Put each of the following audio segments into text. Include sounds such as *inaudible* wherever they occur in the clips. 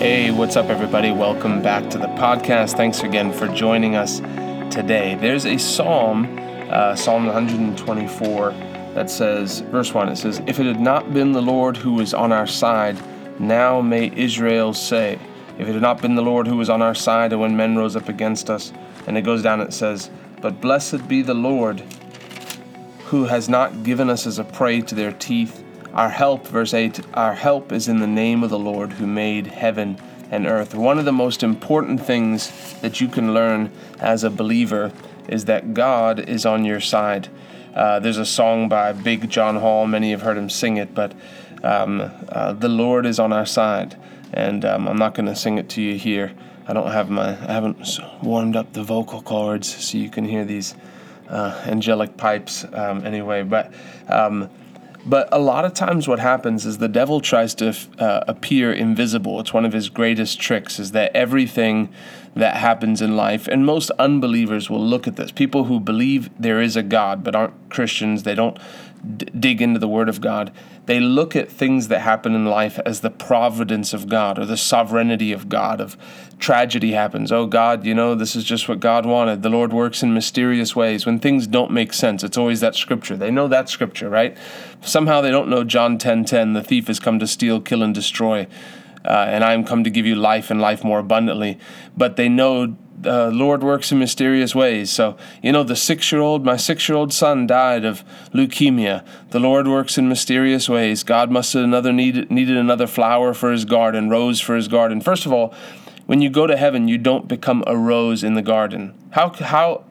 Hey, what's up, everybody? Welcome back to the podcast. Thanks again for joining us today. There's a psalm, uh, Psalm 124, that says, verse 1, it says, If it had not been the Lord who was on our side, now may Israel say, If it had not been the Lord who was on our side, and when men rose up against us. And it goes down, it says, But blessed be the Lord who has not given us as a prey to their teeth our help, verse 8, our help is in the name of the Lord who made heaven and earth. One of the most important things that you can learn as a believer is that God is on your side. Uh, there's a song by Big John Hall, many have heard him sing it, but um, uh, the Lord is on our side. And um, I'm not going to sing it to you here. I don't have my, I haven't warmed up the vocal cords so you can hear these uh, angelic pipes um, anyway. But um, but a lot of times, what happens is the devil tries to uh, appear invisible. It's one of his greatest tricks, is that everything that happens in life, and most unbelievers will look at this. People who believe there is a God but aren't Christians, they don't d- dig into the Word of God, they look at things that happen in life as the providence of God or the sovereignty of God. Of tragedy happens, oh God, you know this is just what God wanted. The Lord works in mysterious ways. When things don't make sense, it's always that scripture. They know that scripture, right? Somehow they don't know John ten ten. The thief has come to steal, kill, and destroy. Uh, and I am come to give you life and life more abundantly. But they know the Lord works in mysterious ways. So, you know, the six year old, my six year old son died of leukemia. The Lord works in mysterious ways. God must have another needed, needed another flower for his garden, rose for his garden. First of all, when you go to heaven, you don't become a rose in the garden. How how *laughs*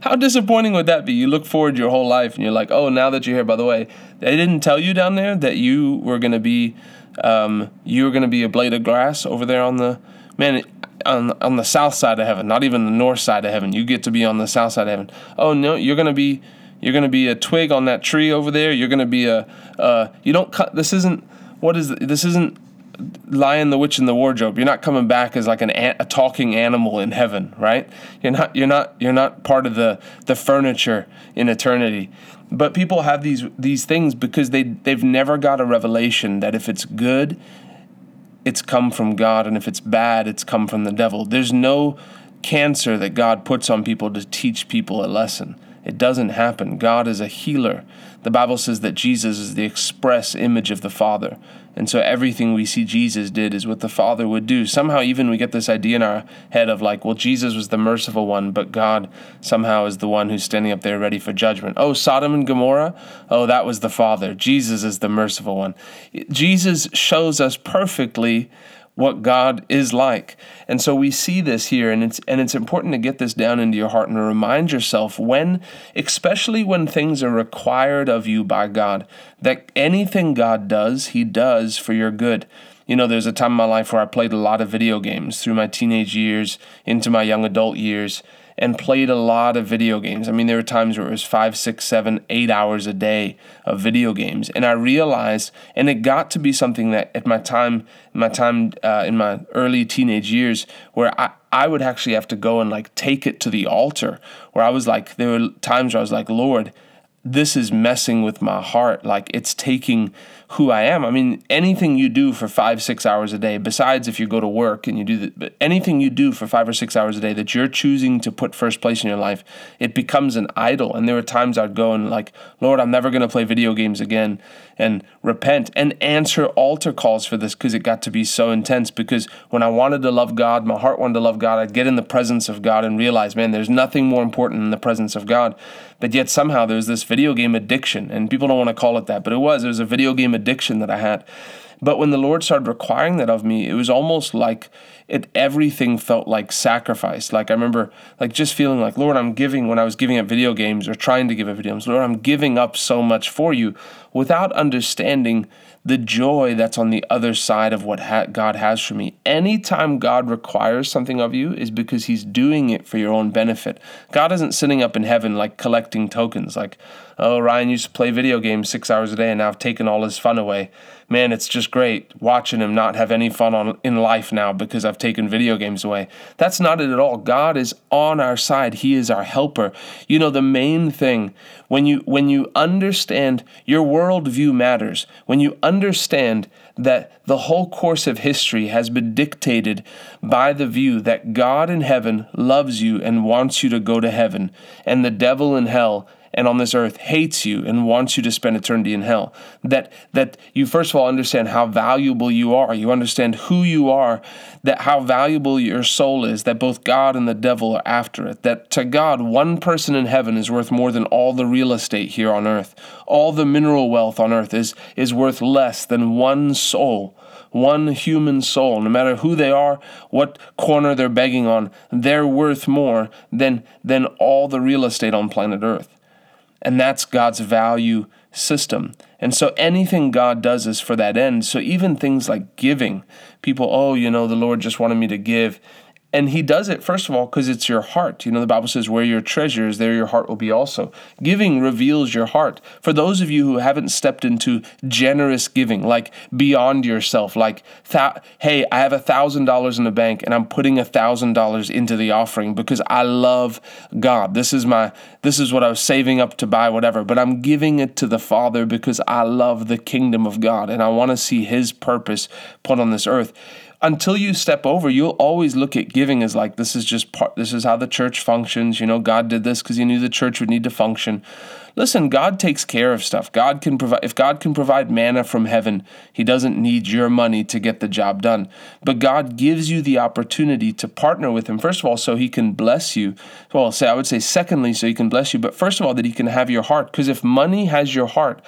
how disappointing would that be? You look forward your whole life, and you're like, oh, now that you're here. By the way, they didn't tell you down there that you were going to be um, you were to be a blade of grass over there on the man on on the south side of heaven, not even the north side of heaven. You get to be on the south side of heaven. Oh no, you're gonna be you're gonna be a twig on that tree over there. You're gonna be a uh, you don't cut. This isn't what is this isn't Lion the Witch in the Wardrobe. You're not coming back as like an a talking animal in heaven, right? You're not you're not you're not part of the the furniture in eternity. But people have these these things because they they've never got a revelation that if it's good it's come from God, and if it's bad, it's come from the devil. There's no cancer that God puts on people to teach people a lesson. It doesn't happen. God is a healer. The Bible says that Jesus is the express image of the Father. And so everything we see Jesus did is what the Father would do. Somehow, even we get this idea in our head of like, well, Jesus was the merciful one, but God somehow is the one who's standing up there ready for judgment. Oh, Sodom and Gomorrah? Oh, that was the Father. Jesus is the merciful one. Jesus shows us perfectly what God is like. And so we see this here and it's and it's important to get this down into your heart and to remind yourself when especially when things are required of you by God that anything God does, he does for your good. You know, there's a time in my life where I played a lot of video games through my teenage years into my young adult years and played a lot of video games. I mean, there were times where it was five, six, seven, eight hours a day of video games, and I realized, and it got to be something that at my time, my time uh, in my early teenage years, where I. I would actually have to go and like take it to the altar where I was like, there were times where I was like, Lord, this is messing with my heart. Like it's taking who I am. I mean, anything you do for five, six hours a day, besides if you go to work and you do that, but anything you do for five or six hours a day that you're choosing to put first place in your life, it becomes an idol. And there were times I'd go and like, Lord, I'm never going to play video games again and repent and answer altar calls for this because it got to be so intense. Because when I wanted to love God, my heart wanted to love God, I'd get in the presence of God and realize, man, there's nothing more important than the presence of God. But yet somehow there's this video game addiction, and people don't want to call it that, but it was. It was a video game addiction that I had. But when the Lord started requiring that of me, it was almost like it everything felt like sacrifice. Like I remember like just feeling like, Lord, I'm giving when I was giving up video games or trying to give up video games, Lord, I'm giving up so much for you without understanding the joy that's on the other side of what ha- God has for me. Anytime God requires something of you is because he's doing it for your own benefit. God isn't sitting up in heaven like collecting tokens like, oh, Ryan used to play video games 6 hours a day and now I've taken all his fun away man, it's just great watching him not have any fun on, in life now because I've taken video games away. That's not it at all. God is on our side. He is our helper. You know, the main thing when you when you understand your worldview matters, when you understand that the whole course of history has been dictated by the view that God in heaven loves you and wants you to go to heaven, and the devil in hell and on this earth hates you and wants you to spend eternity in hell. That that you first of all understand how valuable you are. You understand who you are, that how valuable your soul is, that both God and the devil are after it. That to God, one person in heaven is worth more than all the real estate here on earth. All the mineral wealth on earth is is worth less than one soul one human soul, no matter who they are, what corner they're begging on, they're worth more than, than all the real estate on planet Earth. And that's God's value system. And so anything God does is for that end. So even things like giving, people, oh, you know, the Lord just wanted me to give. And he does it, first of all, because it's your heart. You know, the Bible says, where your treasure is, there your heart will be also. Giving reveals your heart. For those of you who haven't stepped into generous giving, like beyond yourself, like, hey, I have a $1,000 in the bank and I'm putting a $1,000 into the offering because I love God. This is my, this is what I was saving up to buy, whatever. But I'm giving it to the Father because I love the kingdom of God and I want to see his purpose put on this earth until you step over, you'll always look at giving as like this is just part. This is how the church functions. You know, God did this because He knew the church would need to function. Listen, God takes care of stuff. God can provide. If God can provide manna from heaven, He doesn't need your money to get the job done. But God gives you the opportunity to partner with Him. First of all, so He can bless you. Well, say I would say secondly, so He can bless you. But first of all, that He can have your heart. Because if money has your heart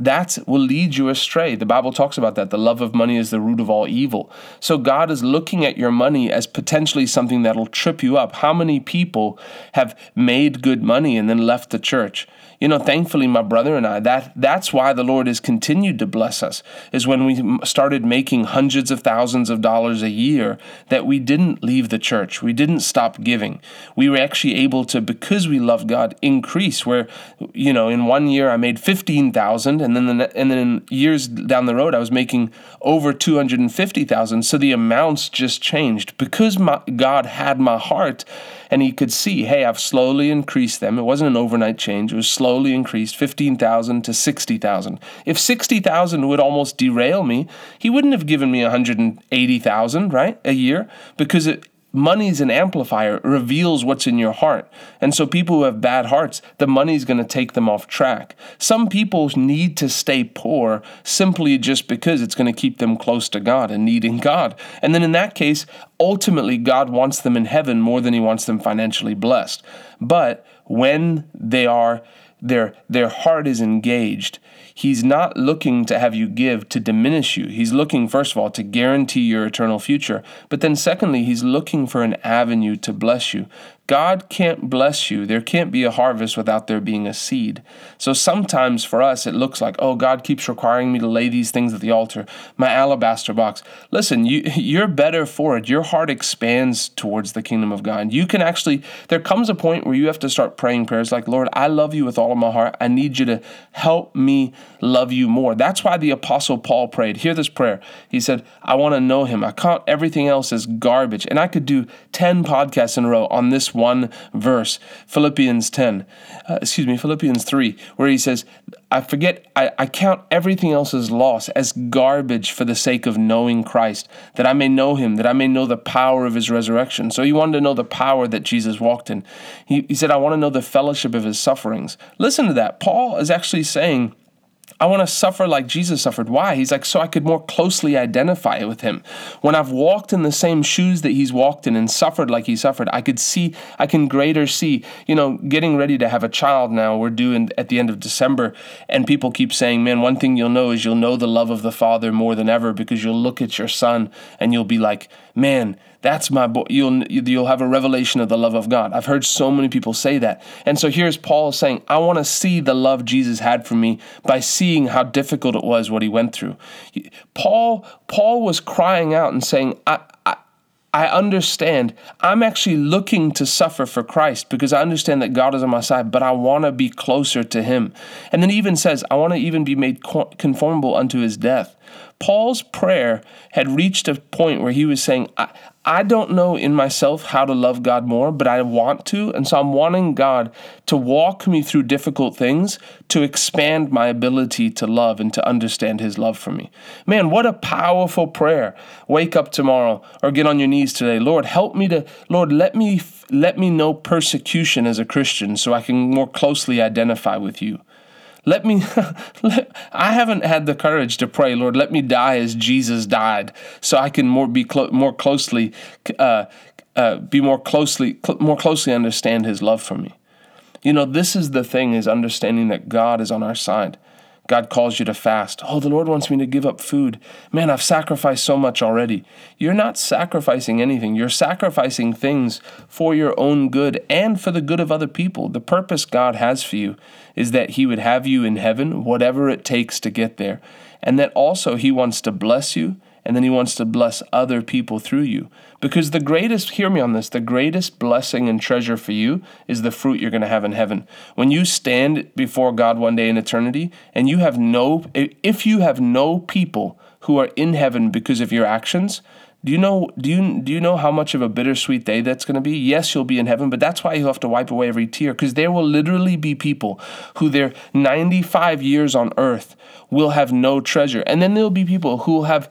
that will lead you astray. The Bible talks about that. The love of money is the root of all evil. So God is looking at your money as potentially something that'll trip you up. How many people have made good money and then left the church? You know, thankfully, my brother and I, that that's why the Lord has continued to bless us, is when we started making hundreds of thousands of dollars a year, that we didn't leave the church. We didn't stop giving. We were actually able to, because we love God, increase where, you know, in one year I made 15,000 and then the, and then years down the road I was making over 250,000. So the amounts just changed because my, God had my heart and he could see, hey, I've slowly increased them. It wasn't an overnight change. It was slowly increased, 15,000 to 60,000. If 60,000 would almost derail me, he wouldn't have given me 180,000, right, a year, because it, money is an amplifier it reveals what's in your heart. And so people who have bad hearts the money's going to take them off track. Some people need to stay poor simply just because it's going to keep them close to god and needing god. And then in that case ultimately god wants them in heaven more than he wants them financially blessed. But when they are their their heart is engaged He's not looking to have you give to diminish you. He's looking, first of all, to guarantee your eternal future. But then, secondly, he's looking for an avenue to bless you. God can't bless you. There can't be a harvest without there being a seed. So sometimes for us, it looks like, oh, God keeps requiring me to lay these things at the altar, my alabaster box. Listen, you, you're better for it. Your heart expands towards the kingdom of God. You can actually, there comes a point where you have to start praying prayers like, Lord, I love you with all of my heart. I need you to help me love you more. That's why the Apostle Paul prayed. Hear this prayer. He said, I want to know him. I count everything else as garbage. And I could do 10 podcasts in a row on this one verse, Philippians 10, uh, excuse me, Philippians 3, where he says, I forget, I, I count everything else as loss, as garbage for the sake of knowing Christ, that I may know him, that I may know the power of his resurrection. So he wanted to know the power that Jesus walked in. He, he said, I want to know the fellowship of his sufferings. Listen to that. Paul is actually saying, I want to suffer like Jesus suffered. Why? He's like, so I could more closely identify with him. When I've walked in the same shoes that he's walked in and suffered like he suffered, I could see, I can greater see, you know, getting ready to have a child now. We're due in, at the end of December, and people keep saying, man, one thing you'll know is you'll know the love of the Father more than ever because you'll look at your son and you'll be like, man, that's my boy. You'll you'll have a revelation of the love of God. I've heard so many people say that. And so here's Paul saying, I want to see the love Jesus had for me by seeing how difficult it was what he went through. Paul Paul was crying out and saying, I, I I understand. I'm actually looking to suffer for Christ because I understand that God is on my side, but I want to be closer to Him. And then he even says, I want to even be made conformable unto His death. Paul's prayer had reached a point where he was saying, I, I don't know in myself how to love God more, but I want to. And so I'm wanting God to walk me through difficult things to expand my ability to love and to understand His love for me. Man, what a powerful prayer. Wake up tomorrow or get on your knees today. Lord, help me to, Lord, let me, let me know persecution as a Christian so I can more closely identify with you. Let me, *laughs* let, I haven't had the courage to pray, Lord, let me die as Jesus died, so I can more be clo- more closely, uh, uh, be more closely, cl- more closely understand His love for me. You know, this is the thing: is understanding that God is on our side. God calls you to fast. Oh, the Lord wants me to give up food. Man, I've sacrificed so much already. You're not sacrificing anything. You're sacrificing things for your own good and for the good of other people. The purpose God has for you is that He would have you in heaven, whatever it takes to get there, and that also He wants to bless you and then he wants to bless other people through you. Because the greatest, hear me on this, the greatest blessing and treasure for you is the fruit you're going to have in heaven. When you stand before God one day in eternity and you have no, if you have no people who are in heaven because of your actions, do you know do you do you know how much of a bittersweet day that's going to be? Yes, you'll be in heaven, but that's why you have to wipe away every tear because there will literally be people who their 95 years on earth will have no treasure. And then there'll be people who will have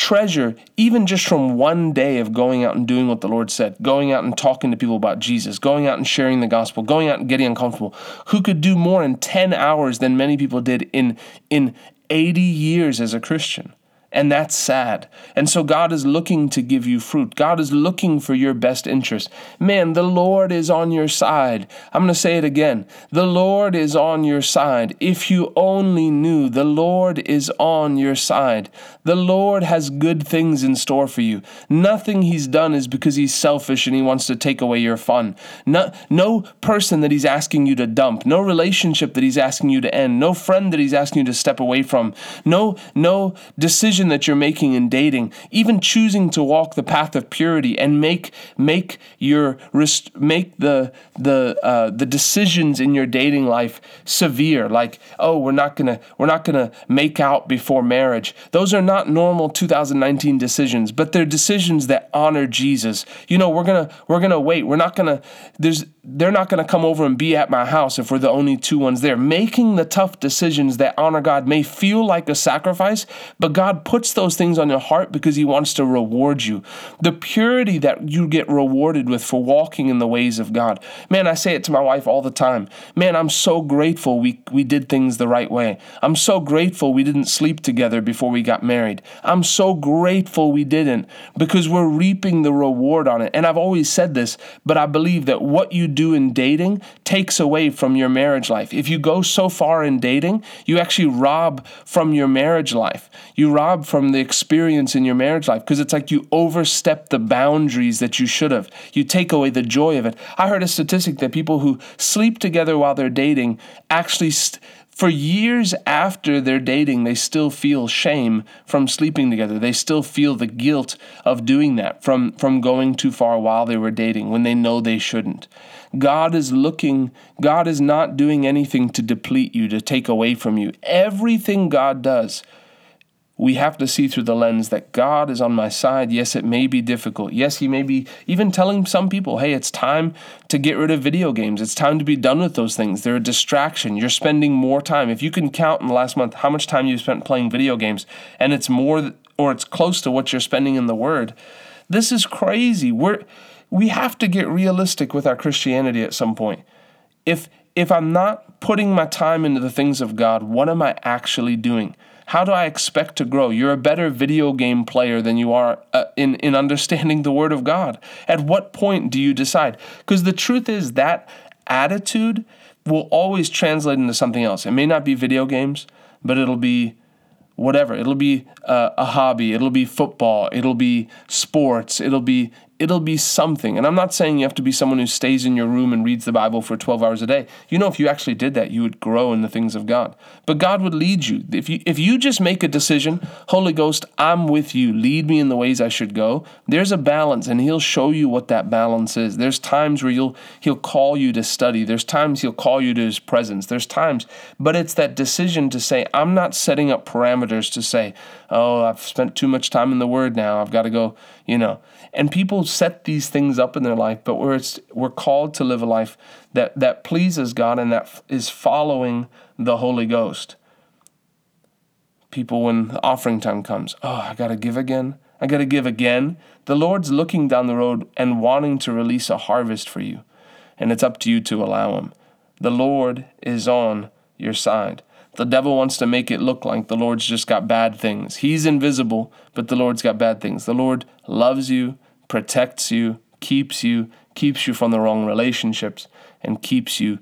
treasure even just from one day of going out and doing what the Lord said, going out and talking to people about Jesus, going out and sharing the gospel, going out and getting uncomfortable, who could do more in 10 hours than many people did in, in 80 years as a Christian. And that's sad. And so God is looking to give you fruit. God is looking for your best interest. Man, the Lord is on your side. I'm going to say it again. The Lord is on your side. If you only knew, the Lord is on your side. The Lord has good things in store for you. Nothing He's done is because He's selfish and He wants to take away your fun. No, no person that He's asking you to dump, no relationship that He's asking you to end, no friend that He's asking you to step away from, no, no decision decision that you're making in dating, even choosing to walk the path of purity and make make your make the the uh, the decisions in your dating life severe, like oh we're not gonna we're not gonna make out before marriage. Those are not normal 2019 decisions, but they're decisions that honor Jesus. You know we're gonna we're gonna wait. We're not gonna there's they're not to come over and be at my house if we're the only two ones there. Making the tough decisions that honor God may feel like a sacrifice, but God puts those things on your heart because He wants to reward you. The purity that you get rewarded with for walking in the ways of God. Man, I say it to my wife all the time. Man, I'm so grateful we, we did things the right way. I'm so grateful we didn't sleep together before we got married. I'm so grateful we didn't because we're reaping the reward on it. And I've always said this, but I believe that what you do in dating takes away from your marriage life. If you go so far in dating, you actually rob from your marriage life. You rob from the experience in your marriage life because it's like you overstep the boundaries that you should have. You take away the joy of it. I heard a statistic that people who sleep together while they're dating actually. St- for years after they're dating, they still feel shame from sleeping together. They still feel the guilt of doing that from, from going too far while they were dating when they know they shouldn't. God is looking, God is not doing anything to deplete you, to take away from you. Everything God does we have to see through the lens that God is on my side. Yes, it may be difficult. Yes, He may be even telling some people, hey, it's time to get rid of video games. It's time to be done with those things. They're a distraction. You're spending more time. If you can count in the last month how much time you spent playing video games, and it's more or it's close to what you're spending in the Word, this is crazy. We're we have to get realistic with our Christianity at some point. If if I'm not putting my time into the things of God, what am I actually doing? How do I expect to grow? You're a better video game player than you are uh, in, in understanding the Word of God. At what point do you decide? Because the truth is that attitude will always translate into something else. It may not be video games, but it'll be whatever. It'll be uh, a hobby. It'll be football. It'll be sports. It'll be it'll be something. And I'm not saying you have to be someone who stays in your room and reads the Bible for 12 hours a day. You know, if you actually did that, you would grow in the things of God. But God would lead you. If you if you just make a decision, Holy Ghost, I'm with you. Lead me in the ways I should go. There's a balance and he'll show you what that balance is. There's times where you'll he'll call you to study. There's times he'll call you to his presence. There's times, but it's that decision to say, I'm not setting up parameters to say, oh, I've spent too much time in the word now. I've got to go, you know. And people set these things up in their life, but we're, we're called to live a life that, that pleases God and that is following the Holy Ghost. People, when offering time comes, oh, I got to give again. I got to give again. The Lord's looking down the road and wanting to release a harvest for you. And it's up to you to allow Him. The Lord is on your side. The devil wants to make it look like the Lord's just got bad things. He's invisible, but the Lord's got bad things. The Lord loves you, protects you, keeps you, keeps you from the wrong relationships, and keeps you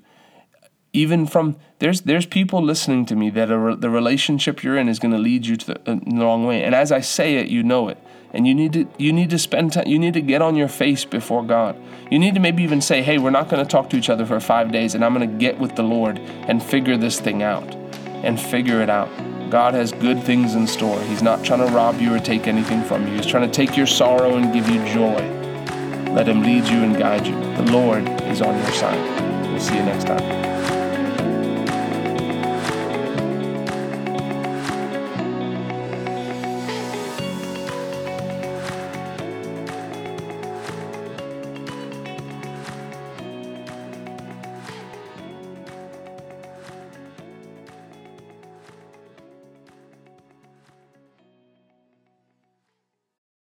even from there's there's people listening to me that are, the relationship you're in is going to lead you to the, uh, the, wrong way and as i say it you know it and you need to you need to spend time you need to get on your face before god you need to maybe even say hey we're not going to talk to each other for five days and i'm going to get with the lord and figure this thing out and figure it out. God has good things in store. He's not trying to rob you or take anything from you. He's trying to take your sorrow and give you joy. Let Him lead you and guide you. The Lord is on your side. We'll see you next time.